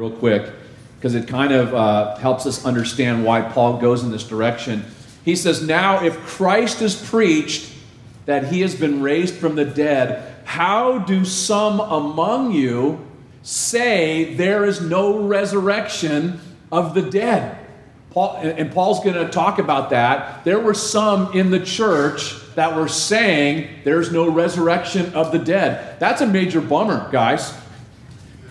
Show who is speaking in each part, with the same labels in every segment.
Speaker 1: real quick because it kind of uh, helps us understand why Paul goes in this direction. He says, Now, if Christ is preached that he has been raised from the dead, how do some among you say there is no resurrection of the dead? Paul, and Paul's going to talk about that. There were some in the church that were saying there's no resurrection of the dead. That's a major bummer, guys.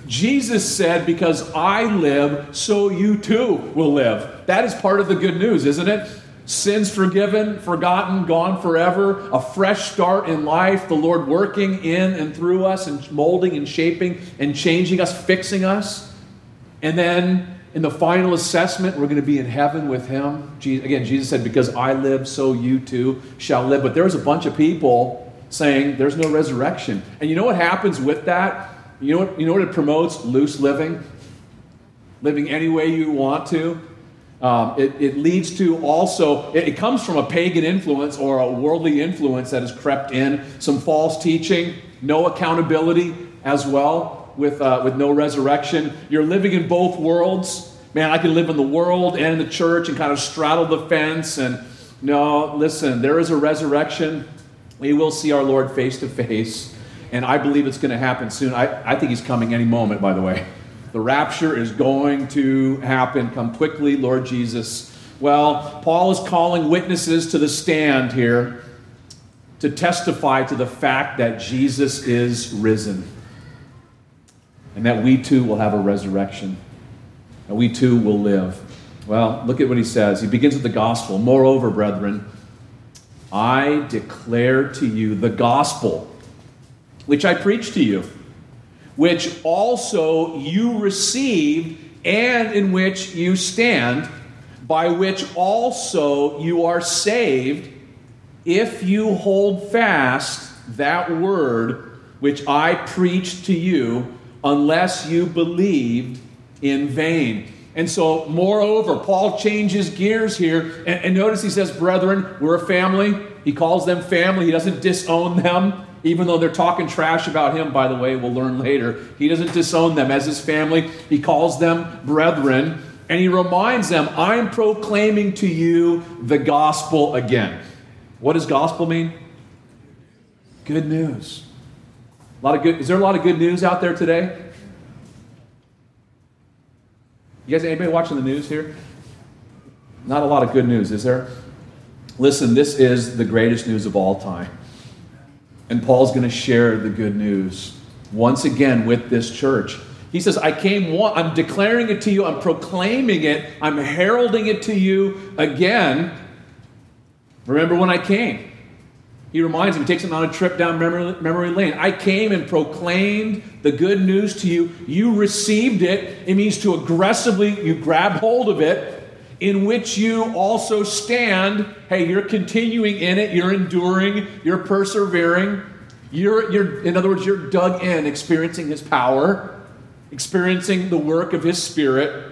Speaker 1: Jesus said, Because I live, so you too will live. That is part of the good news, isn't it? Sins forgiven, forgotten, gone forever, a fresh start in life, the Lord working in and through us and molding and shaping and changing us, fixing us. And then in the final assessment, we're going to be in heaven with Him. Again, Jesus said, Because I live, so you too shall live. But there's a bunch of people saying there's no resurrection. And you know what happens with that? You know what, you know what it promotes? Loose living. Living any way you want to. Um, it, it, leads to also, it, it, comes from a pagan influence or a worldly influence that has crept in, some false teaching, no accountability as well, with, uh, with no resurrection. You're living in both worlds. Man, I can live in the world and in the church and kind of straddle the fence. And no, listen, there is a resurrection. We will see our Lord face to face and I believe it's going to happen soon. I, I think he's coming any moment, by the way. The rapture is going to happen. Come quickly, Lord Jesus. Well, Paul is calling witnesses to the stand here to testify to the fact that Jesus is risen and that we too will have a resurrection and we too will live. Well, look at what he says. He begins with the gospel. Moreover, brethren, I declare to you the gospel which I preached to you, which also you received and in which you stand, by which also you are saved, if you hold fast that word which I preached to you, unless you believed in vain. And so, moreover, Paul changes gears here. And, and, notice he says, Brethren, we're a family. He calls them family. He doesn't disown them. Even though they're talking trash about him, by the way, we'll learn later, he doesn't disown them as his family. He calls them brethren, and he reminds them, I'm proclaiming to you the gospel again. What does gospel mean? Good news. A lot of good, is there a lot of good news out there today? You guys, anybody watching the news here? Not a lot of good news, is there? Listen, this is the greatest news of all time. And Paul's going to share the good news once again with this church. He says, I came, I'm declaring it to you, I'm proclaiming it, I'm heralding it to you again. Remember when I came? He reminds him, he takes him on a trip down memory, memory lane. I came and proclaimed the good news to you. You received it. It means to aggressively, you grab hold of it in which you also stand. Hey, you're continuing in it, you're enduring, you're persevering. You're, you're, in other words, you're dug in, experiencing His power, experiencing the work of His Spirit.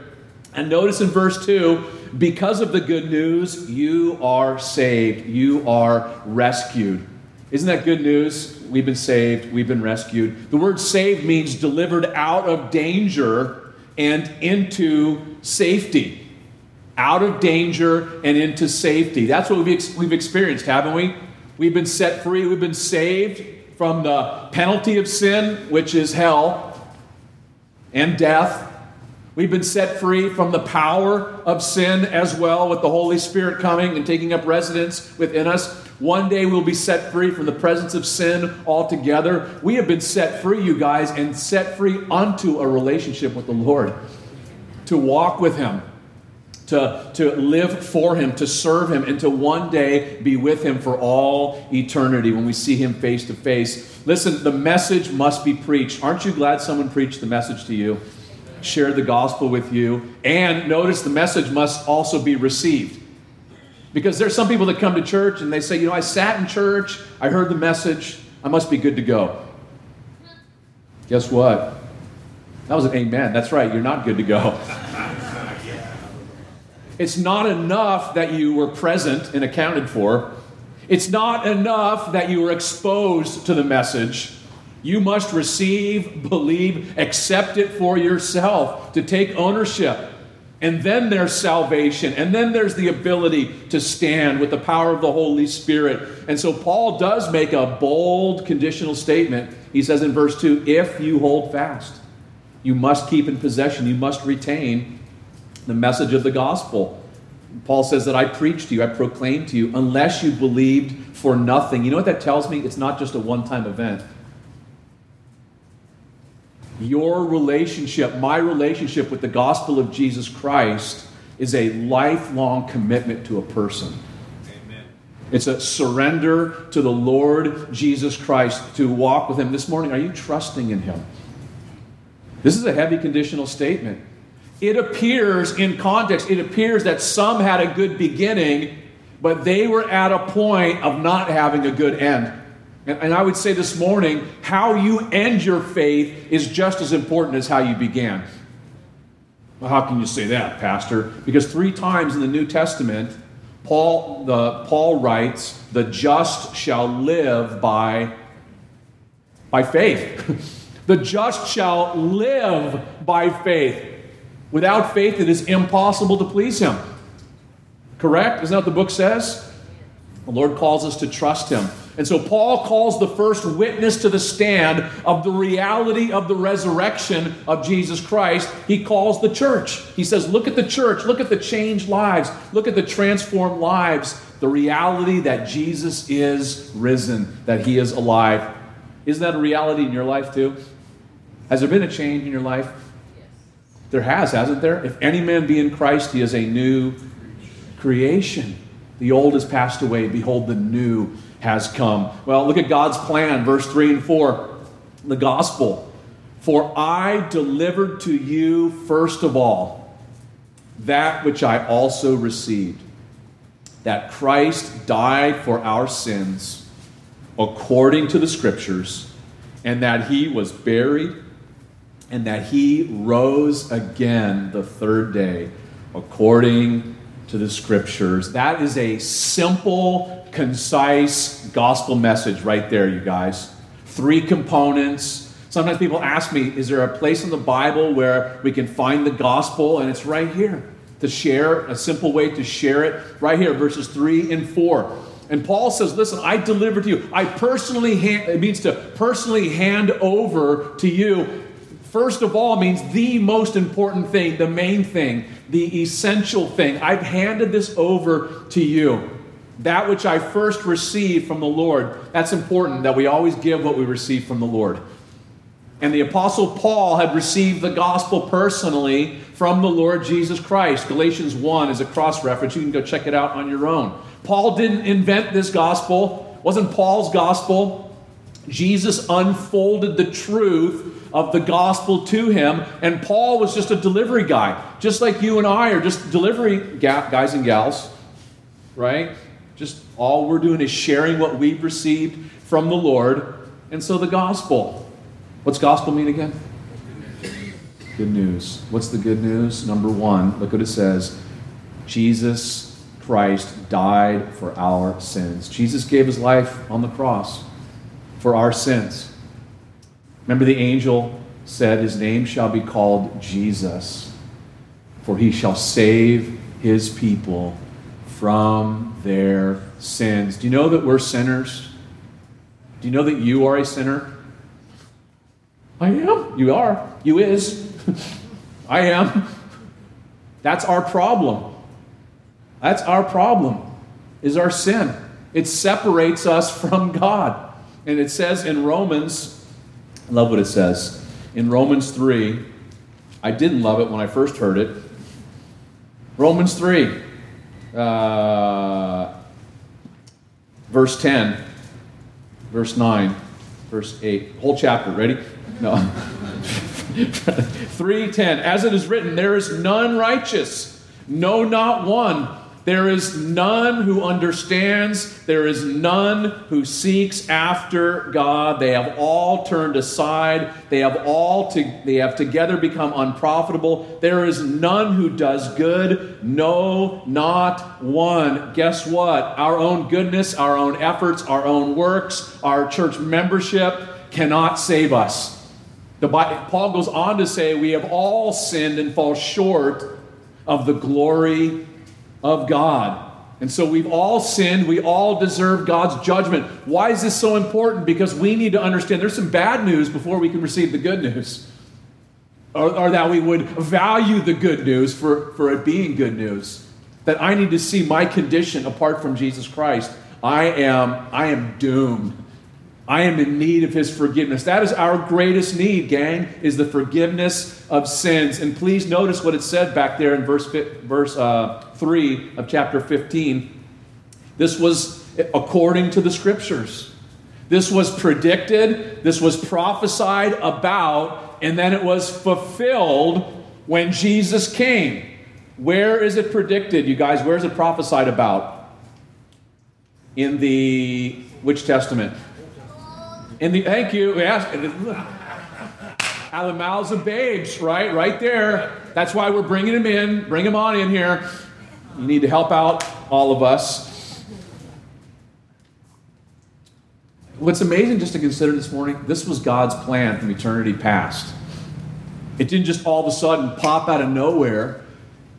Speaker 1: And notice in verse 2 because of the good news, you are saved, you are rescued. Isn't that good news? We've been saved, we've been rescued. The word saved means delivered out of danger and into safety out of danger and into safety. That's what we've, ex- we've experienced, haven't we? We've been set free, we've been saved from the penalty of sin, which is hell and death. We've been set free from the power of sin as well, with the Holy Spirit coming and taking up residence within us. One day we'll be set free from the presence of sin altogether. We have been set free, you guys, and set free unto a relationship with the Lord, to walk with Him to, to live for Him, to serve Him, and to one day be with Him for all eternity when we see Him face to face. Listen, the message must be preached. Aren't you glad someone preached the message to you, shared the gospel with you? And notice the message must also be received. Because there's some people that come to church and they say, you know, I sat in church, I heard the message, I must be good to go. Guess what? That was an amen. That's right, you're not good to go. It's not enough that you were present and accounted for. It's not enough that you were exposed to the message. You must receive, believe, accept it for yourself, to take ownership. And then there's salvation. And then there's the ability to stand with the power of the Holy Spirit. And so Paul does make a bold conditional statement. He says in verse 2 if you hold fast, you must keep in possession, you must retain the message of the gospel. Paul says that I preached to you, I proclaimed to you, unless you believed for nothing. You know what that tells me? It's not just a one time event. Your relationship, my relationship with the gospel of Jesus Christ, is a lifelong commitment to a person. Amen. It's a surrender to the Lord Jesus Christ to walk with Him. This morning, are you trusting in Him? This is a heavy conditional statement. It appears in context, it appears that some had a good beginning, but they were at a point of not having a good end. And, and I would say this morning, how you end your faith is just as important as how you began. Well, how can you say that, Pastor? Because three times in the New Testament, Paul, the, Paul writes, the just shall live by, by faith. the just shall live by faith. Without faith, it is impossible to please Him. Correct? Isn't that what the book says? The Lord calls us to trust Him. And so Paul calls the first witness to the stand of the reality of the resurrection of Jesus Christ. He calls the church. He says, Look at the church. Look at the changed lives. Look at the transformed lives. The reality that Jesus is risen, that He is alive. Isn't that a reality in your life too? Has there been a change in your life? There has, hasn't there? If any man be in Christ, he is a new creation. The old has passed away. Behold, the new has come. Well, look at God's plan, verse 3 and 4. The gospel. For I delivered to you, first of all, that which I also received that Christ died for our sins according to the Scriptures, and that he was buried and that he rose again the third day according to the scriptures. That is a simple, concise gospel message right there, you guys. Three components. Sometimes people ask me, is there a place in the Bible where we can find the gospel? And it's right here to share, a simple way to share it, right here, verses 3 and 4. And Paul says, Listen, I deliver to you. I personally, hand, it means to personally hand over to you First of all means the most important thing, the main thing, the essential thing. I've handed this over to you. That which I first received from the Lord. That's important that we always give what we receive from the Lord. And the Apostle Paul had received the gospel personally from the Lord Jesus Christ. Galatians 1 is a cross reference. You can go check it out on your own. Paul didn't invent this gospel, it wasn't Paul's gospel. Jesus unfolded the truth of the gospel to him. And Paul was just a delivery guy, just like you and I are just delivery guys and gals, right? Just all we're doing is sharing what we've received from the Lord. And so the gospel. What's gospel mean again? Good news. What's the good news? Number one, look what it says Jesus Christ died for our sins. Jesus gave his life on the cross for our sins. Remember, the angel said, His name shall be called Jesus, for he shall save his people from their sins. Do you know that we're sinners? Do you know that you are a sinner? I am. You are. You is. I am. That's our problem. That's our problem, is our sin. It separates us from God. And it says in Romans I love what it says. In Romans 3, I didn't love it when I first heard it. Romans 3, uh, verse 10, verse 9, verse 8. Whole chapter, ready? No. 3:10 As it is written there is none righteous no not one there is none who understands. There is none who seeks after God. They have all turned aside. They have all to, they have together become unprofitable. There is none who does good. No, not one. Guess what? Our own goodness, our own efforts, our own works, our church membership, cannot save us. The, Paul goes on to say, We have all sinned and fall short of the glory of God. And so we've all sinned. We all deserve God's judgment. Why is this so important? Because we need to understand there's some bad news before we can receive the good news. Or, or, that we would value the good news for, for it being good news. That I need to see my condition apart from Jesus Christ. I am, I am doomed. I am in need of his forgiveness. That is our greatest need, gang, is the forgiveness of sins. And please notice what it said back there in verse, verse uh, 3 of chapter 15. This was according to the scriptures. This was predicted, this was prophesied about, and then it was fulfilled when Jesus came. Where is it predicted, you guys? Where is it prophesied about? In the which testament? In the thank you. Yes. Out of the mouths of babes, right? Right there. That's why we're bringing him in. Bring him on in here. You need to help out all of us. What's amazing just to consider this morning, this was God's plan from eternity past. It didn't just all of a sudden pop out of nowhere.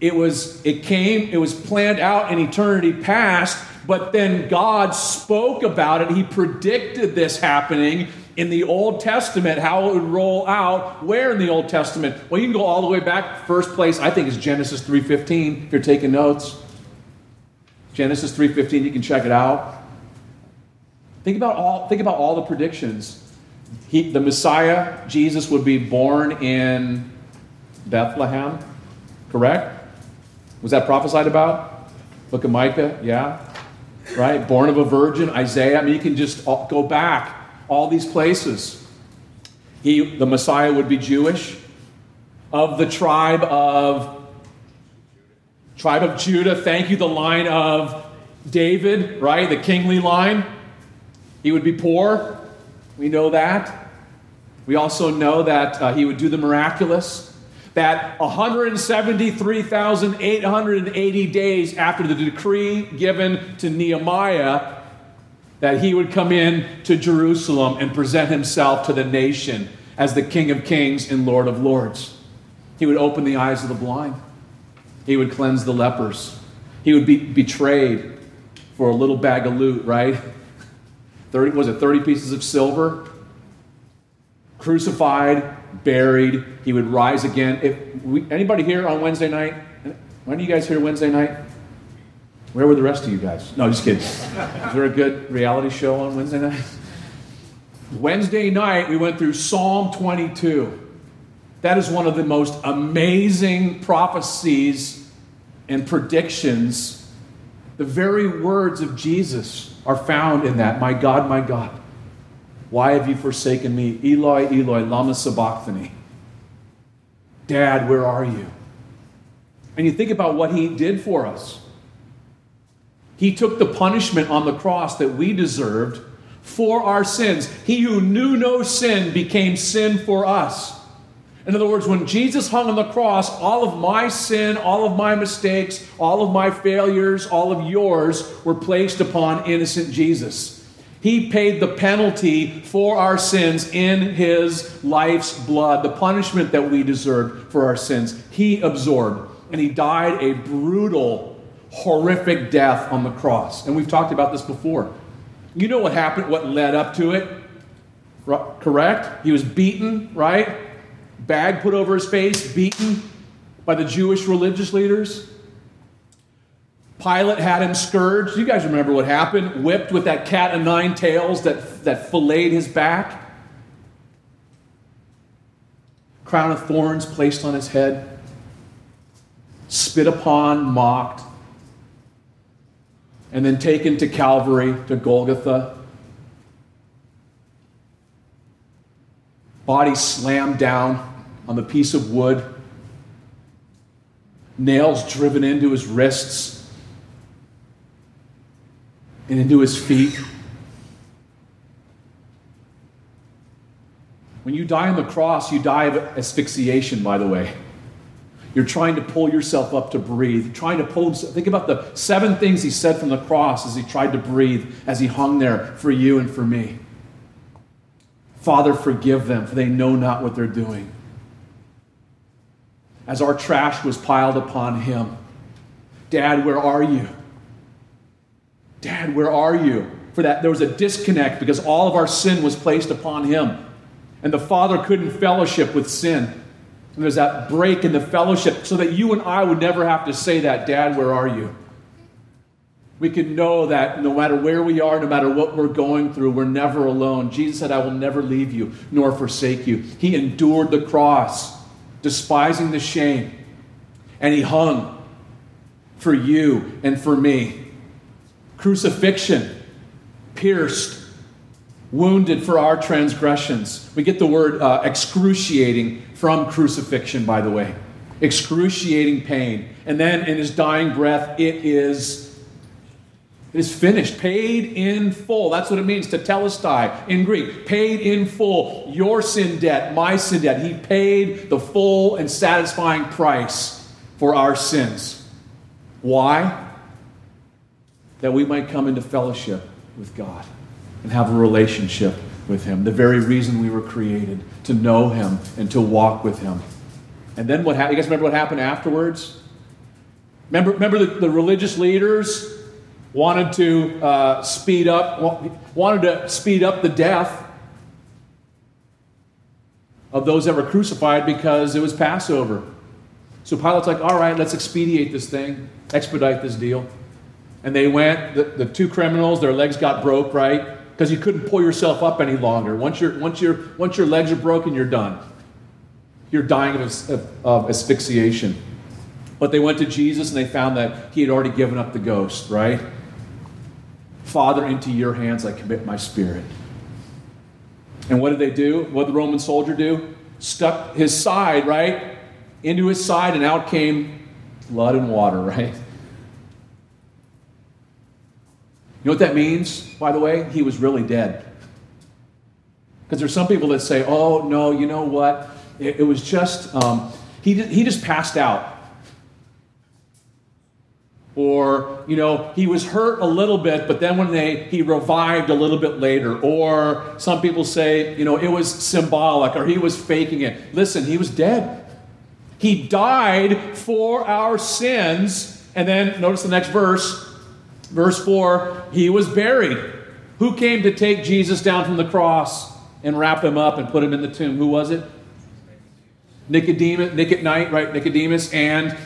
Speaker 1: It was it came, it was planned out in eternity past but then God spoke about it. He predicted this happening in the Old Testament, how it would roll out. Where in the Old Testament? Well, you can go all the way back. First place, I think, is Genesis 3.15, if you're taking notes. Genesis 3.15, you can check it out. Think about all, think about all the predictions. He, the Messiah, Jesus, would be born in Bethlehem, correct? Was that prophesied about? Book of Micah, yeah right? Born of a virgin, Isaiah. I mean, you can just go back all these places. He, the Messiah, would be Jewish, of the tribe of tribe of Judah. Thank you, the line of David, right? The kingly line. He would be poor. We know that. We also know that uh, he would do the miraculous that 173,880 days after the decree given to Nehemiah, that he would come in to Jerusalem and present himself to the nation as the King of Kings and Lord of Lords. He would open the eyes of the blind. He would cleanse the lepers. He would be betrayed for a little bag of loot, right? 30, was it 30 pieces of silver? Crucified, buried. He would rise again. If we, anybody here on Wednesday night? When are you guys here Wednesday night? Where were the rest of you guys? No, just kidding. Is there a good reality show on Wednesday night? Wednesday night, we went through Psalm 22. That is one of the most amazing prophecies and predictions. The very words of Jesus are found in that. My God, my God, why have you forsaken me? Eloi, Eloi, lama sabachthani. Dad, where are you? And you think about what he did for us. He took the punishment on the cross that we deserved for our sins. He who knew no sin became sin for us. In other words, when Jesus hung on the cross, all of my sin, all of my mistakes, all of my failures, all of yours were placed upon innocent Jesus. He paid the penalty for our sins in his life's blood, the punishment that we deserved for our sins. He absorbed, and he died a brutal, horrific death on the cross. And we've talked about this before. You know what happened, what led up to it? Correct? He was beaten, right? Bag put over his face, beaten by the Jewish religious leaders. Pilate had him scourged. You guys remember what happened? Whipped with that cat of nine tails that, that filleted his back. Crown of thorns placed on his head. Spit upon, mocked. And then taken to Calvary, to Golgotha. Body slammed down on the piece of wood. Nails driven into his wrists and into his feet. When you die on the cross, you die of asphyxiation, by the way. You're trying to pull yourself up to breathe, trying to pull himself. Think about the seven things he said from the cross as he tried to breathe, as he hung there for you and for me. Father, forgive them, for they know not what they're doing. As our trash was piled upon him, Dad, where are you? Dad, where are you? For that, there was a disconnect because all of our sin was placed upon him. And the Father couldn't fellowship with sin. And there's that break in the fellowship so that you and I would never have to say that, Dad, where are you? We can know that no matter where we are, no matter what we're going through, we're never alone. Jesus said, I will never leave you nor forsake you. He endured the cross, despising the shame, and he hung for you and for me. Crucifixion, pierced, wounded for our transgressions. We get the word uh, excruciating from crucifixion, by the way. Excruciating pain. And then in his dying breath, it is it is finished, paid in full. That's what it means tetelestai in Greek. Paid in full. Your sin debt, my sin debt. He paid the full and satisfying price for our sins. Why? That we might come into fellowship with God and have a relationship with Him. The very reason we were created to know Him and to walk with Him. And then what happened? You guys remember what happened afterwards? Remember, remember the, the religious leaders wanted to uh, speed up, wanted to speed up the death of those that were crucified because it was Passover. So Pilate's like, all right, let's expedite this thing, expedite this deal. And they went, the, the two criminals, their legs got broke, right? Because you couldn't pull yourself up any longer. Once, you once, you once your legs are broken, you're done. You're dying of, of, of asphyxiation. But they went to Jesus and they found that he had already given up the ghost, right? Father, into your hands I commit my spirit. And what did they do? What did the Roman soldier do? Stuck his side, right? Into his side, and out came blood and water, right? You know what that means, by the way? He was really dead. Because there's some people that say, oh, no, you know what? It, it was just, um, he, he just passed out or you know he was hurt a little bit but then when they he revived a little bit later or some people say you know it was symbolic or he was faking it listen he was dead he died for our sins and then notice the next verse verse 4 he was buried who came to take jesus down from the cross and wrap him up and put him in the tomb who was it nicodemus nick at night right nicodemus and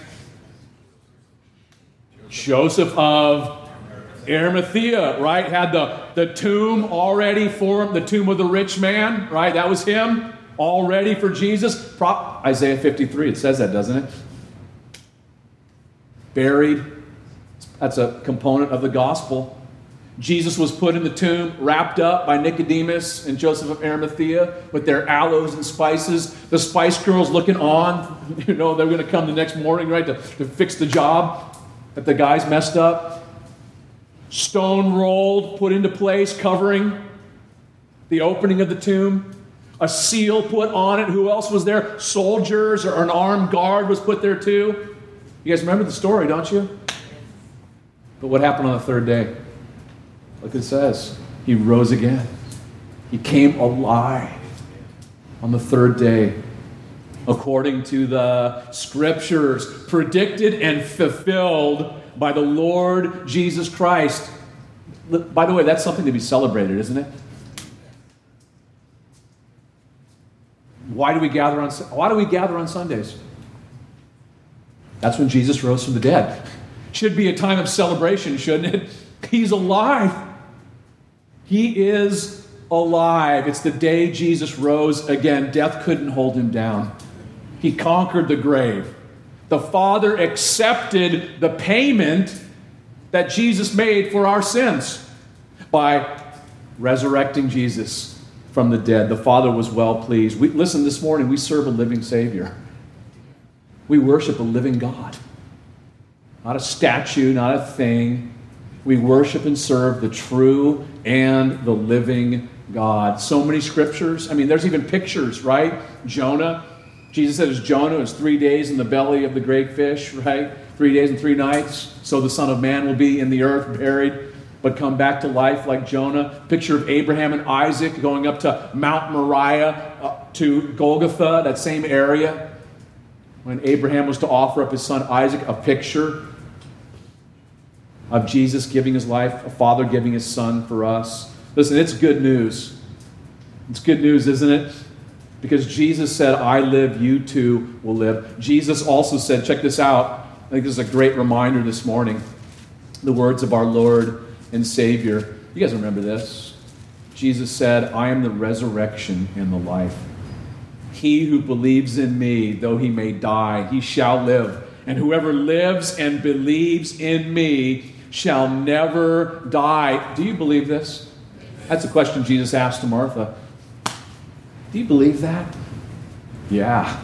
Speaker 1: Joseph of Arimathea, right? Had the, the tomb already for him, the tomb of the rich man, right? That was him, all ready for Jesus. Isaiah 53, it says that, doesn't it? Buried. That's a component of the gospel. Jesus was put in the tomb, wrapped up by Nicodemus and Joseph of Arimathea with their aloes and spices. The spice girls looking on, you know, they're going to come the next morning, right, to, to fix the job that the guys messed up. Stone rolled, put into place, covering the opening of the tomb. A seal put on it. Who else was there? Soldiers or an armed guard was put there too. You guys remember the story, don't you? But what happened on the third day? Look, it says he rose again. He came alive on the third day according to the scriptures, predicted and fulfilled by the Lord Jesus Christ. By the way, that's something to be celebrated, isn't it? Why do we gather on why do we gather on Sundays? That's when Jesus rose from the dead. Should be a time of celebration, shouldn't it? He's alive. He is alive. It's the day Jesus rose again. Death couldn't hold him down. He conquered the grave. The Father accepted the payment that Jesus made for our sins by resurrecting Jesus from the dead. The Father was well pleased. We, listen, this morning we serve a living Savior. We worship a living God, not a statue, not a thing. We worship and serve the true and the living God. So many scriptures. I mean, there's even pictures, right? Jonah Jesus said, as Jonah was three days in the belly of the great fish, right? Three days and three nights. So the Son of Man will be in the earth, buried. but come back to life like Jonah. Picture of Abraham and Isaac going up to Mount Moriah, uh, to Golgotha, that same area. When Abraham was to offer up his son Isaac, a picture of Jesus giving his life, a father giving his son for us. Listen, it's good news. It's good news, isn't it? Because Jesus said, I live, you too will live. Jesus also said, check this out. I think this is a great reminder this morning. The words of our Lord and Savior. You guys remember this? Jesus said, I am the resurrection and the life. He who believes in me, though he may die, he shall live. And whoever lives and believes in me shall never die. Do you believe this? That's a question Jesus asked to Martha. Do you believe that? Yeah.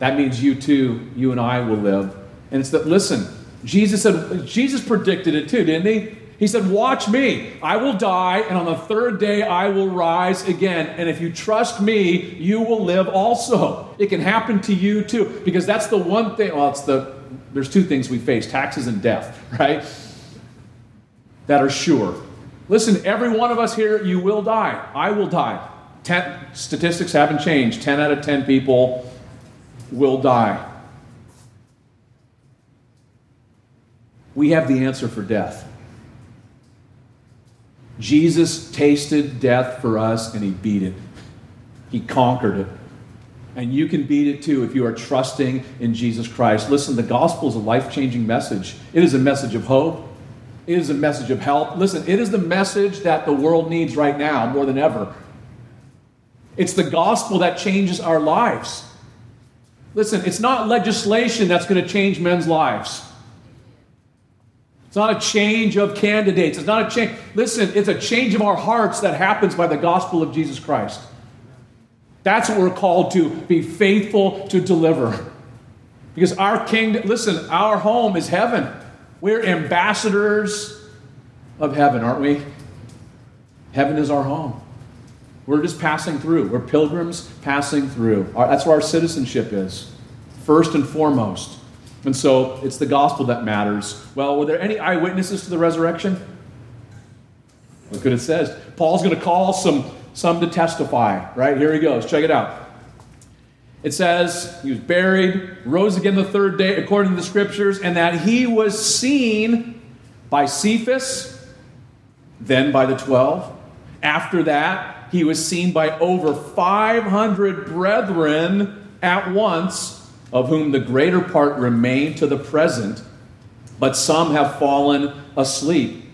Speaker 1: That means you too, you and I will live. And it's that, listen, Jesus said, Jesus predicted it too, didn't he? He said, Watch me. I will die, and on the third day I will rise again. And if you trust me, you will live also. It can happen to you too. Because that's the one thing, well, it's the, there's two things we face taxes and death, right? That are sure. Listen, every one of us here, you will die. I will die. Ten, statistics haven't changed. 10 out of 10 people will die. We have the answer for death. Jesus tasted death for us and he beat it. He conquered it. And you can beat it too if you are trusting in Jesus Christ. Listen, the gospel is a life changing message. It is a message of hope, it is a message of help. Listen, it is the message that the world needs right now more than ever. It's the gospel that changes our lives. Listen, it's not legislation that's going to change men's lives. It's not a change of candidates. It's not a change. Listen, it's a change of our hearts that happens by the gospel of Jesus Christ. That's what we're called to be faithful to deliver. Because our kingdom, listen, our home is heaven. We're ambassadors of heaven, aren't we? Heaven is our home. We're just passing through. We're pilgrims passing through. That's where our citizenship is, first and foremost. And so it's the gospel that matters. Well, were there any eyewitnesses to the resurrection? Look what it says. Paul's going to call some, some to testify, right? Here he goes. Check it out. It says he was buried, rose again the third day, according to the scriptures, and that he was seen by Cephas, then by the twelve. After that, he was seen by over 500 brethren at once of whom the greater part remain to the present, but some have fallen asleep.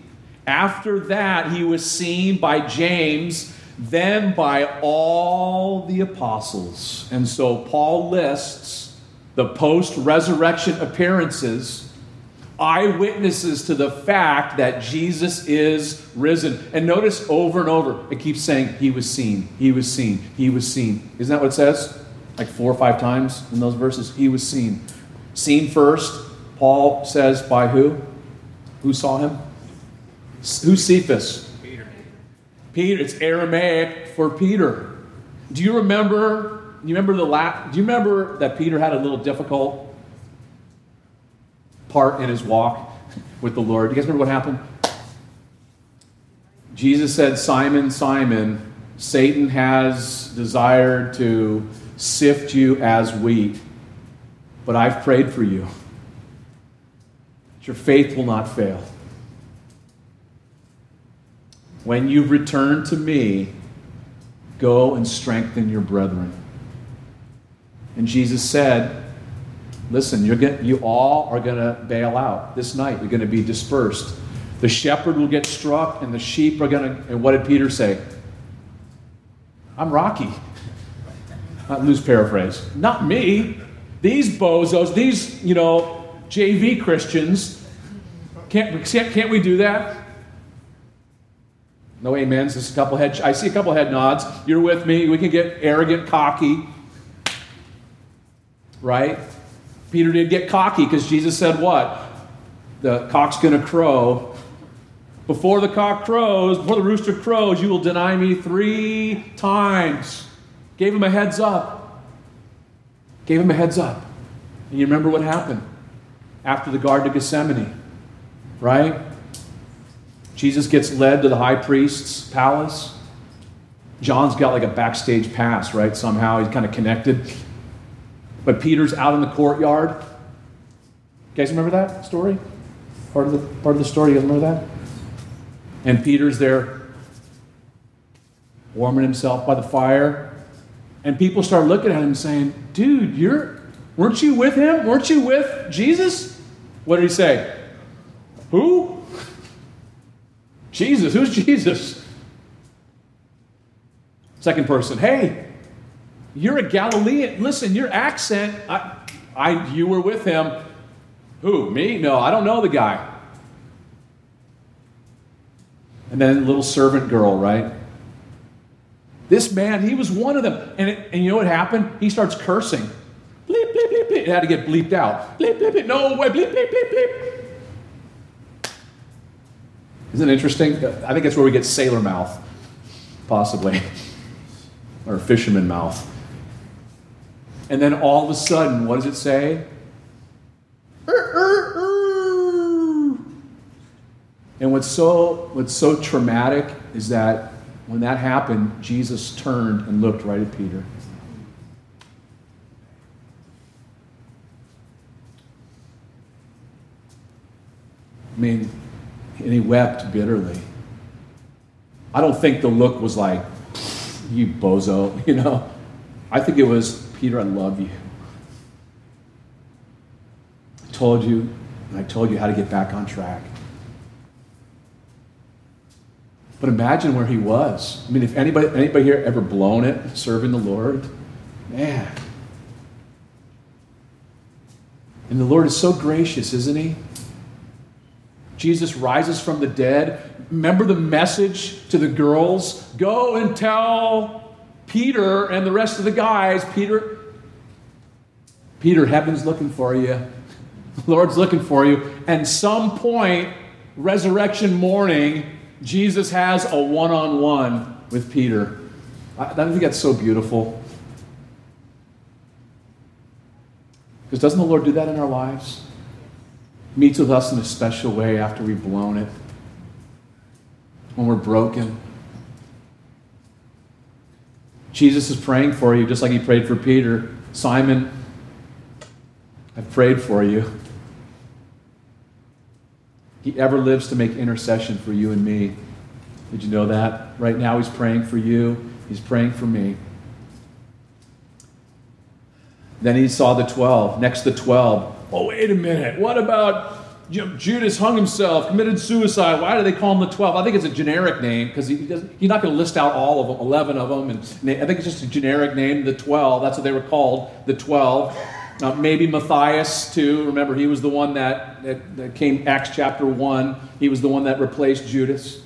Speaker 1: After that, he was seen by James, then by all the apostles. And so Paul lists the post resurrection appearances eyewitnesses to the fact that Jesus is risen. And notice over and over, it keeps saying, He was seen, He was seen, He was seen. Isn't that what it says? like four or five times in those verses. He was seen. Seen first, Paul says, by who? Who saw him? Who's Cephas? Peter. It's Aramaic for Peter. Do you remember? You remember the last? Do you remember that Peter had a little difficult part in his walk with the Lord? Do you guys remember what happened? Jesus said, Simon, Simon, Satan has desired to sift you as wheat. But I've prayed for you. Your faith will not fail. When you return to me, go and strengthen your brethren. And Jesus said, Listen, you're get, you all are going to bail out this night. You're going to be dispersed. The shepherd will get struck, and the sheep are going to. And what did Peter say? I'm Rocky. Not loose paraphrase. Not me. These bozos, these, you know, JV Christians. Can't, can't we do that? No amens. Just a couple head. I see a couple head nods. You're with me. We can get arrogant, cocky, right? Peter did get cocky because Jesus said what? The cock's going to crow. Before the cock crows, before the rooster crows, you will deny me three times. Gave him a heads up. Gave him a heads up. And you remember what happened after the Garden of Gethsemane, right? Jesus gets led to the high priest's palace. John's got like a backstage pass, right? Somehow he's kind of connected. But Peter's out in the courtyard. You guys remember that story? Part of the part of the story, you guys remember that? And Peter's there warming himself by the fire. And people start looking at him saying, Dude, you're weren't you with him? Weren't you with Jesus? What did he say? Who? Jesus. Who's Jesus? Second person, hey, you're a Galilean. Listen, your accent, I, I, you were with him. Who? Me? No, I don't know the guy. And then little servant girl, right? This man, he was one of them. And, it, and you know what happened? He starts cursing. Bleep, bleep, bleep, bleep. It had to get bleeped out. Bleep, bleep, bleep. No way. Bleep, bleep, bleep, bleep. Isn't it interesting? I think that's where we get sailor mouth, possibly, or fisherman mouth. And then all of a sudden, what does it say? And what's so, what's so traumatic is that when that happened, Jesus turned and looked right at Peter. I mean, and he wept bitterly. I don't think the look was like, you bozo, you know. I think it was, Peter, I love you. I told you, and I told you how to get back on track. But imagine where he was. I mean, if anybody, anybody here ever blown it serving the Lord, man. And the Lord is so gracious, isn't he? Jesus rises from the dead. Remember the message to the girls? Go and tell Peter and the rest of the guys, Peter, Peter, heaven's looking for you. The Lord's looking for you. And some point, resurrection morning, Jesus has a one on one with Peter. I, think that's so beautiful. Because doesn't the Lord do that in our lives? Meets with us in a special way after we've blown it, when we're broken. Jesus is praying for you just like he prayed for Peter. Simon, I've prayed for you. He ever lives to make intercession for you and me. Did you know that? Right now, He's praying for you, He's praying for me. Then he saw the 12. Next, the 12. Oh, wait a minute. What about Judas hung himself, committed suicide? Why do they call him the 12? I think it's a generic name because he he's not going to list out all of them, 11 of them. And I think it's just a generic name, the 12. That's what they were called, the 12. Uh, maybe Matthias, too. Remember, he was the one that, that, that came, Acts chapter 1. He was the one that replaced Judas.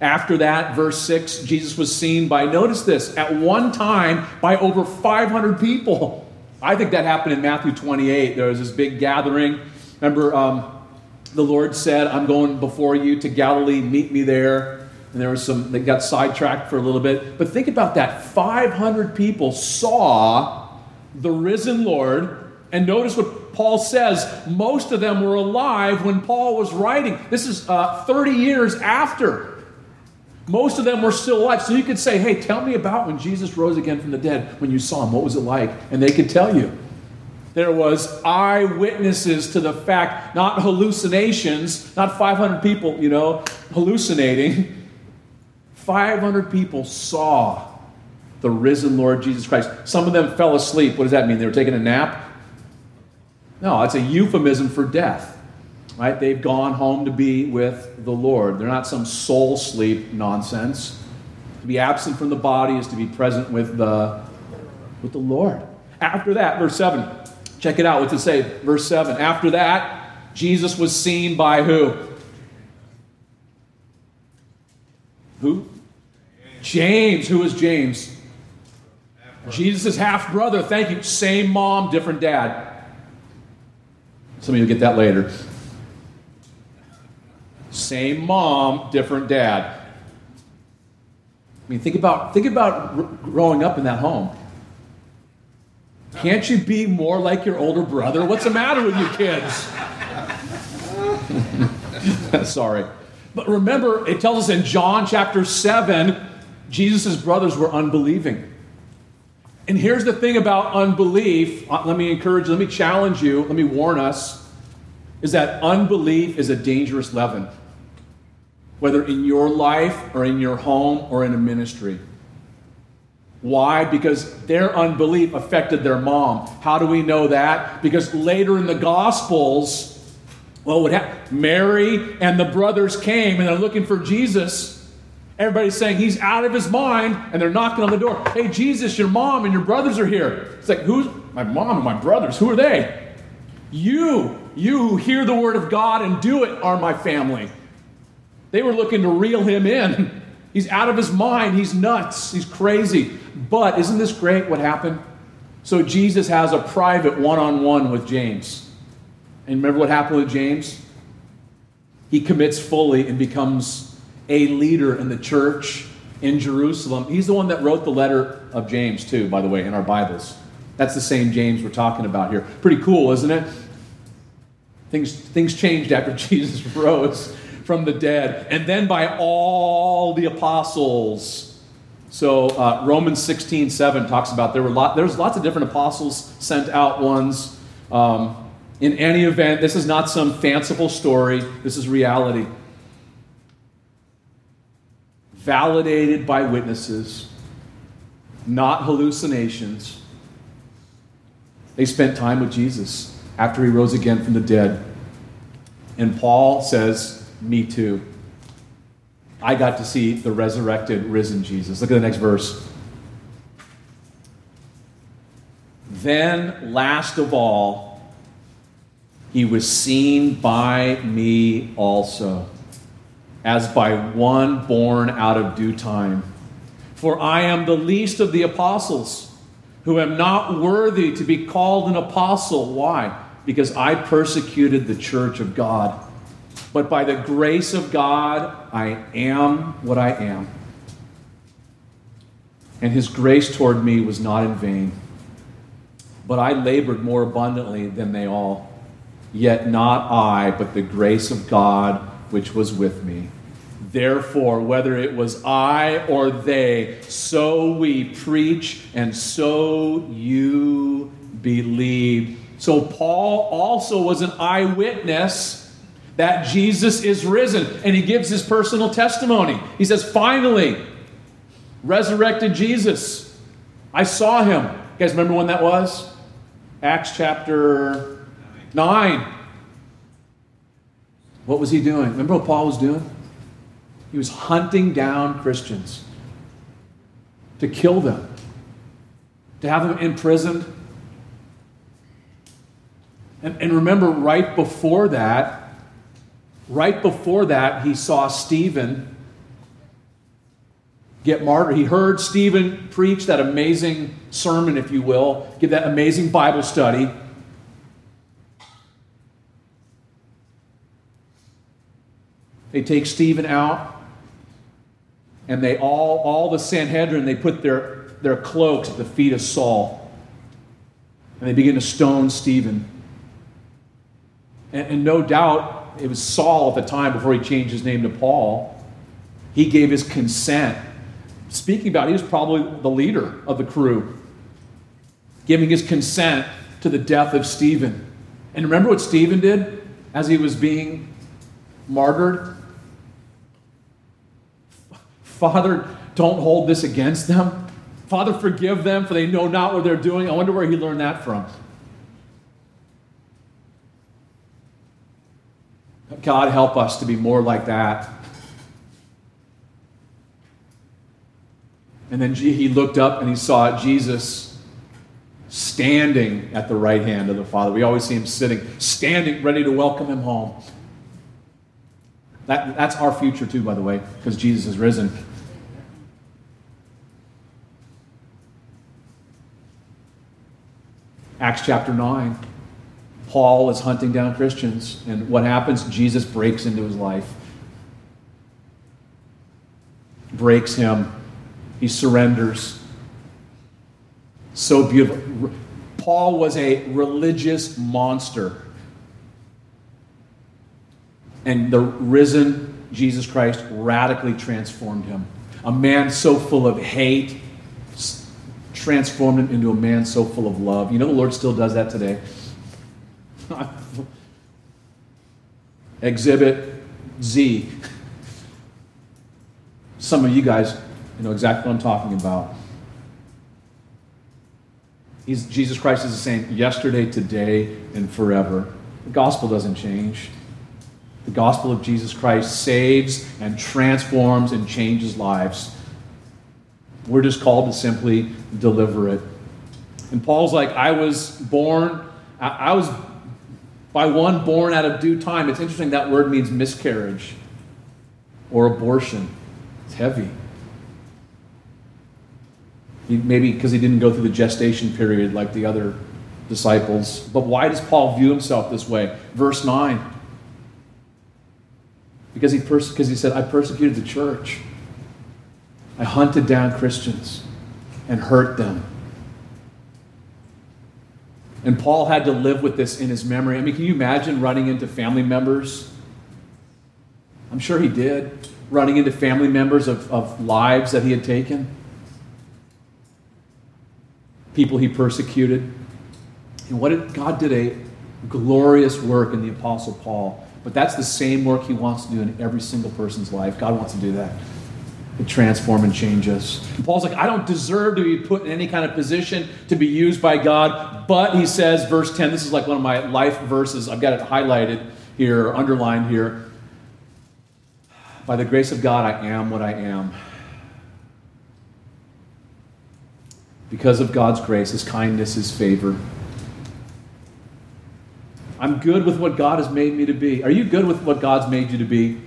Speaker 1: After that, verse 6, Jesus was seen by, notice this, at one time by over 500 people. I think that happened in Matthew 28. There was this big gathering. Remember, um, the Lord said, I'm going before you to Galilee, meet me there. And there was some, they got sidetracked for a little bit. But think about that 500 people saw the risen Lord. And notice what Paul says. Most of them were alive when Paul was writing. This is uh, 30 years after. Most of them were still alive. So you could say, hey, tell me about when Jesus rose again from the dead, when you saw him. What was it like? And they could tell you. There was eyewitnesses to the fact, not hallucinations, not 500 people, you know, hallucinating. 500 people saw the risen Lord Jesus Christ. Some of them fell asleep. What does that mean? They were taking a nap? No, it's a euphemism for death. Right? They've gone home to be with the Lord. They're not some soul sleep nonsense. To be absent from the body is to be present with the with the Lord. After that, verse 7. Check it out. What's it say? Verse 7. After that, Jesus was seen by who? Who? James. Who is James? Jesus' half brother. Thank you. Same mom, different dad. Some of you get that later. Same mom, different dad. I mean, think about, think about growing up in that home. Can't you be more like your older brother? What's the matter with you kids? Sorry. But remember, it tells us in John chapter 7, Jesus' brothers were unbelieving. And here's the thing about unbelief. Uh, let me encourage you, let me challenge you, let me warn us is that unbelief is a dangerous leaven, whether in your life or in your home or in a ministry. Why? Because their unbelief affected their mom. How do we know that? Because later in the Gospels, well, what happened? Mary and the brothers came and they're looking for Jesus. Everybody's saying he's out of his mind, and they're knocking on the door. Hey, Jesus, your mom and your brothers are here. It's like, who's my mom and my brothers? Who are they? You, you who hear the word of God and do it, are my family. They were looking to reel him in. He's out of his mind. He's nuts. He's crazy. But isn't this great what happened? So Jesus has a private one on one with James. And remember what happened with James? He commits fully and becomes a leader in the church in Jerusalem. He's the one that wrote the letter of James, too, by the way, in our Bibles. That's the same James we're talking about here. Pretty cool, isn't it? Things, things changed after Jesus rose from the dead, and then by all the apostles. So uh, Romans 16, 7 talks about there were lot, there's lots of different apostles sent out ones. Um, in any event, this is not some fanciful story. This is reality. Validated by witnesses, not hallucinations. They spent time with Jesus after he rose again from the dead. And Paul says, Me too. I got to see the resurrected, risen Jesus. Look at the next verse. Then, last of all, he was seen by me also, as by one born out of due time. For I am the least of the apostles who am not worthy to be called an apostle. Why? Because I persecuted the church of God. But by the grace of God, I am what I am. And his grace toward me was not in vain. But I labored more abundantly than they all. Yet not I, but the grace of God which was with me. Therefore, whether it was I or they, so we preach, and so you believe. So, Paul also was an eyewitness that Jesus is risen, and he gives his personal testimony. He says, Finally, resurrected Jesus. I saw him. You guys remember when that was? Acts chapter 9. What was he doing? Remember what Paul was doing? He was hunting down Christians to kill them, to have them imprisoned. And, and remember, right before that, right before that, he saw Stephen get martyred. He heard Stephen preach that amazing sermon, if you will, give that amazing Bible study. They take Stephen out and they all, all the Sanhedrin, they put their, their cloaks at the feet of Saul. And they begin to stone Stephen. And, and no doubt it was Saul at the time before he changed his name to Paul. He gave his consent. Speaking about, he was probably the leader of the crew, giving his consent to the death of Stephen. And remember what Stephen did as he was being martyred? Father, don't hold this against them. Father, forgive them, for they know not what they're doing. I wonder where he learned that from. God, help us to be more like that. And then he looked up and he saw Jesus standing at the right hand of the Father. We always see him sitting, standing, ready to welcome him home. That, that's our future, too, by the way, because Jesus is risen. Acts chapter 9. Paul is hunting down Christians, and what happens? Jesus breaks into his life, breaks him, he surrenders. So beautiful. Paul was a religious monster. And the risen Jesus Christ radically transformed him. A man so full of hate transformed him into a man so full of love. You know, the Lord still does that today. Exhibit Z. Some of you guys know exactly what I'm talking about. He's, Jesus Christ is the same yesterday, today, and forever. The gospel doesn't change. The gospel of Jesus Christ saves and transforms and changes lives. We're just called to simply deliver it. And Paul's like, I was born, I was by one born out of due time. It's interesting that word means miscarriage or abortion. It's heavy. Maybe because he didn't go through the gestation period like the other disciples. But why does Paul view himself this way? Verse 9. Because he, pers- because he said, I persecuted the church. I hunted down Christians and hurt them. And Paul had to live with this in his memory. I mean, can you imagine running into family members? I'm sure he did. Running into family members of, of lives that he had taken, people he persecuted. And what did, God did a glorious work in the Apostle Paul. But that's the same work he wants to do in every single person's life. God wants to do that transform and change us. Paul's like, I don't deserve to be put in any kind of position to be used by God, but he says, verse 10, this is like one of my life verses. I've got it highlighted here, underlined here. By the grace of God, I am what I am. Because of God's grace, His kindness, His favor. I'm good with what God has made me to be. Are you good with what God's made you to be?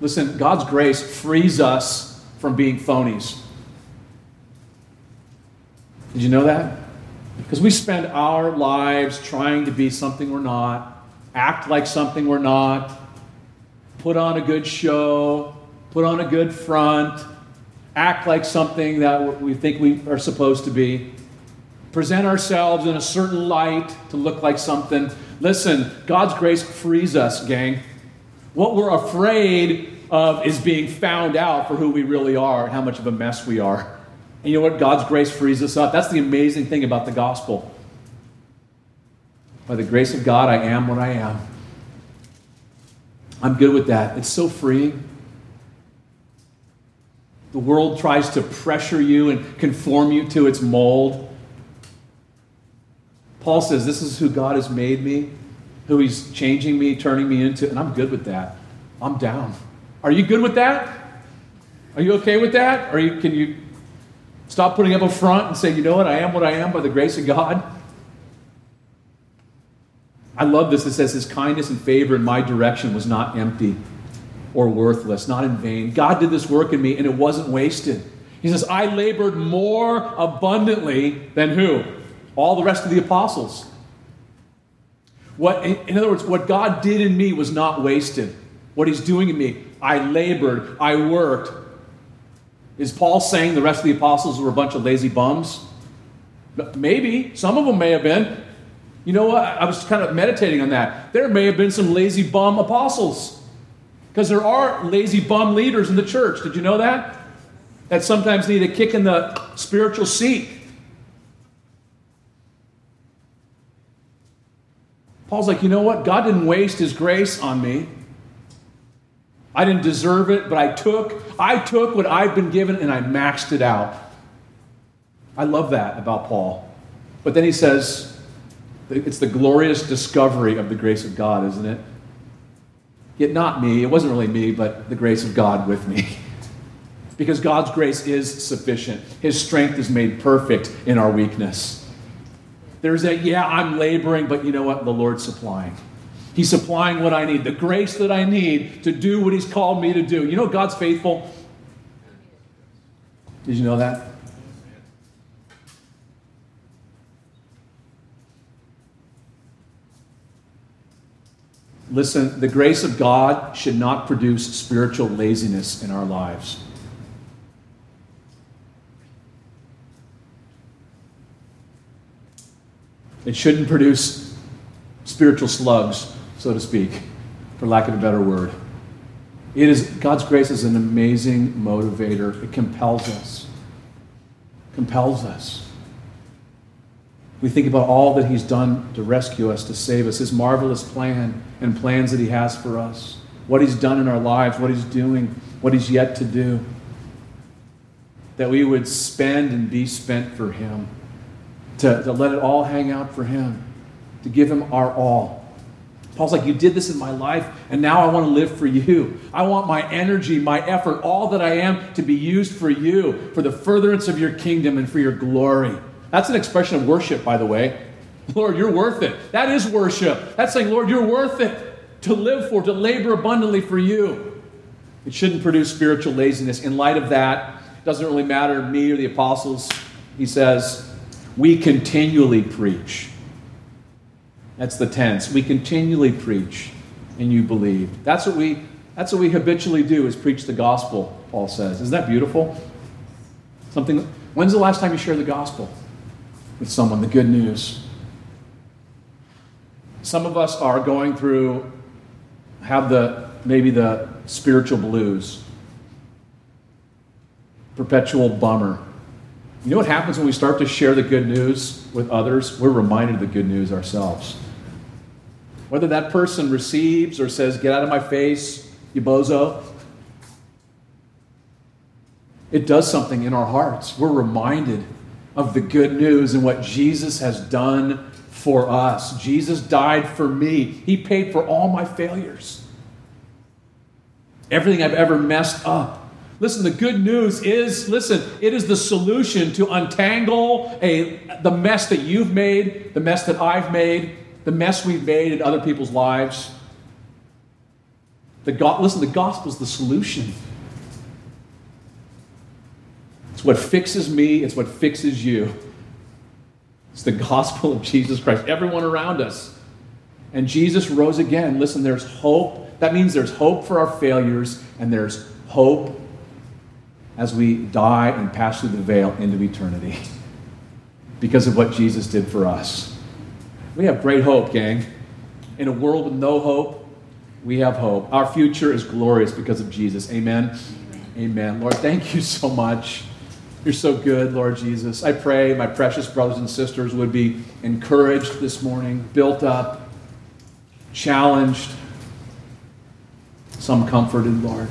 Speaker 1: Listen, God's grace frees us from being phonies. Did you know that? Because we spend our lives trying to be something we're not, act like something we're not, put on a good show, put on a good front, act like something that we think we are supposed to be, present ourselves in a certain light to look like something. Listen, God's grace frees us, gang. What we're afraid of is being found out for who we really are and how much of a mess we are. And you know what? God's grace frees us up. That's the amazing thing about the gospel. By the grace of God, I am what I am. I'm good with that. It's so freeing. The world tries to pressure you and conform you to its mold. Paul says, This is who God has made me, who He's changing me, turning me into, and I'm good with that. I'm down. Are you good with that? Are you okay with that? Or you, can you stop putting up a front and say, you know what, I am what I am by the grace of God? I love this. It says, His kindness and favor in my direction was not empty or worthless, not in vain. God did this work in me and it wasn't wasted. He says, I labored more abundantly than who? All the rest of the apostles. What, in other words, what God did in me was not wasted. What He's doing in me I labored, I worked. Is Paul saying the rest of the apostles were a bunch of lazy bums? Maybe. Some of them may have been. You know what? I was kind of meditating on that. There may have been some lazy bum apostles. Because there are lazy bum leaders in the church. Did you know that? That sometimes need a kick in the spiritual seat. Paul's like, you know what? God didn't waste his grace on me. I didn't deserve it, but I took I took what I've been given and I maxed it out. I love that about Paul. But then he says it's the glorious discovery of the grace of God, isn't it? Yet not me, it wasn't really me, but the grace of God with me. because God's grace is sufficient. His strength is made perfect in our weakness. There's a, yeah, I'm laboring, but you know what? The Lord's supplying. He's supplying what I need, the grace that I need to do what He's called me to do. You know, God's faithful. Did you know that? Listen, the grace of God should not produce spiritual laziness in our lives. It shouldn't produce spiritual slugs, so to speak, for lack of a better word. It is God's grace is an amazing motivator. It compels us. Compels us. We think about all that He's done to rescue us, to save us, His marvelous plan and plans that He has for us, what He's done in our lives, what He's doing, what He's yet to do. That we would spend and be spent for Him, to, to let it all hang out for Him, to give Him our all. Paul's like, You did this in my life, and now I want to live for you. I want my energy, my effort, all that I am to be used for you, for the furtherance of your kingdom and for your glory. That's an expression of worship, by the way. Lord, you're worth it. That is worship. That's saying, Lord, you're worth it to live for, to labor abundantly for you. It shouldn't produce spiritual laziness. In light of that, it doesn't really matter me or the apostles. He says, we continually preach. That's the tense. We continually preach and you believe. That's what we that's what we habitually do is preach the gospel, Paul says. Isn't that beautiful? Something when's the last time you shared the gospel? with someone, the good news. Some of us are going through, have the maybe the spiritual blues, perpetual bummer. You know what happens when we start to share the good news with others? We're reminded of the good news ourselves. Whether that person receives or says, Get out of my face, you bozo, it does something in our hearts. We're reminded of the good news and what Jesus has done for us. Jesus died for me, He paid for all my failures, everything I've ever messed up. Listen, the good news is listen, it is the solution to untangle a, the mess that you've made, the mess that I've made, the mess we've made in other people's lives. The go- listen, the gospel is the solution. It's what fixes me, it's what fixes you. It's the gospel of Jesus Christ, everyone around us. And Jesus rose again. Listen, there's hope. That means there's hope for our failures, and there's hope as we die and pass through the veil into eternity because of what Jesus did for us. We have great hope, gang. In a world with no hope, we have hope. Our future is glorious because of Jesus. Amen. Amen. Amen. Lord, thank you so much. You're so good, Lord Jesus. I pray my precious brothers and sisters would be encouraged this morning, built up, challenged, some comforted, Lord.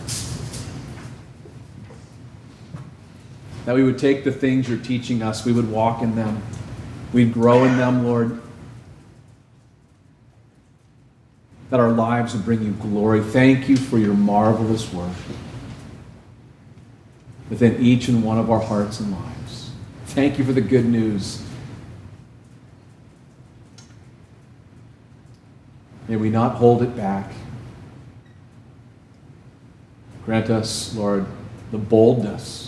Speaker 1: That we would take the things you're teaching us, we would walk in them, we'd grow in them, Lord. That our lives would bring you glory. Thank you for your marvelous work within each and one of our hearts and lives. Thank you for the good news. May we not hold it back. Grant us, Lord, the boldness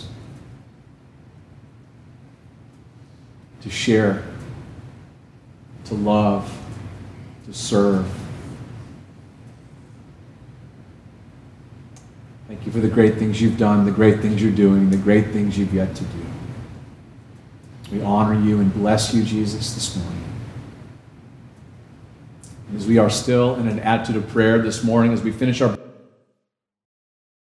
Speaker 1: to share, to love, to serve Thank you for the great things you've done, the great things you're doing, the great things you've yet to do. We honor you and bless you, Jesus, this morning. As we are still in an attitude of prayer this morning, as we finish our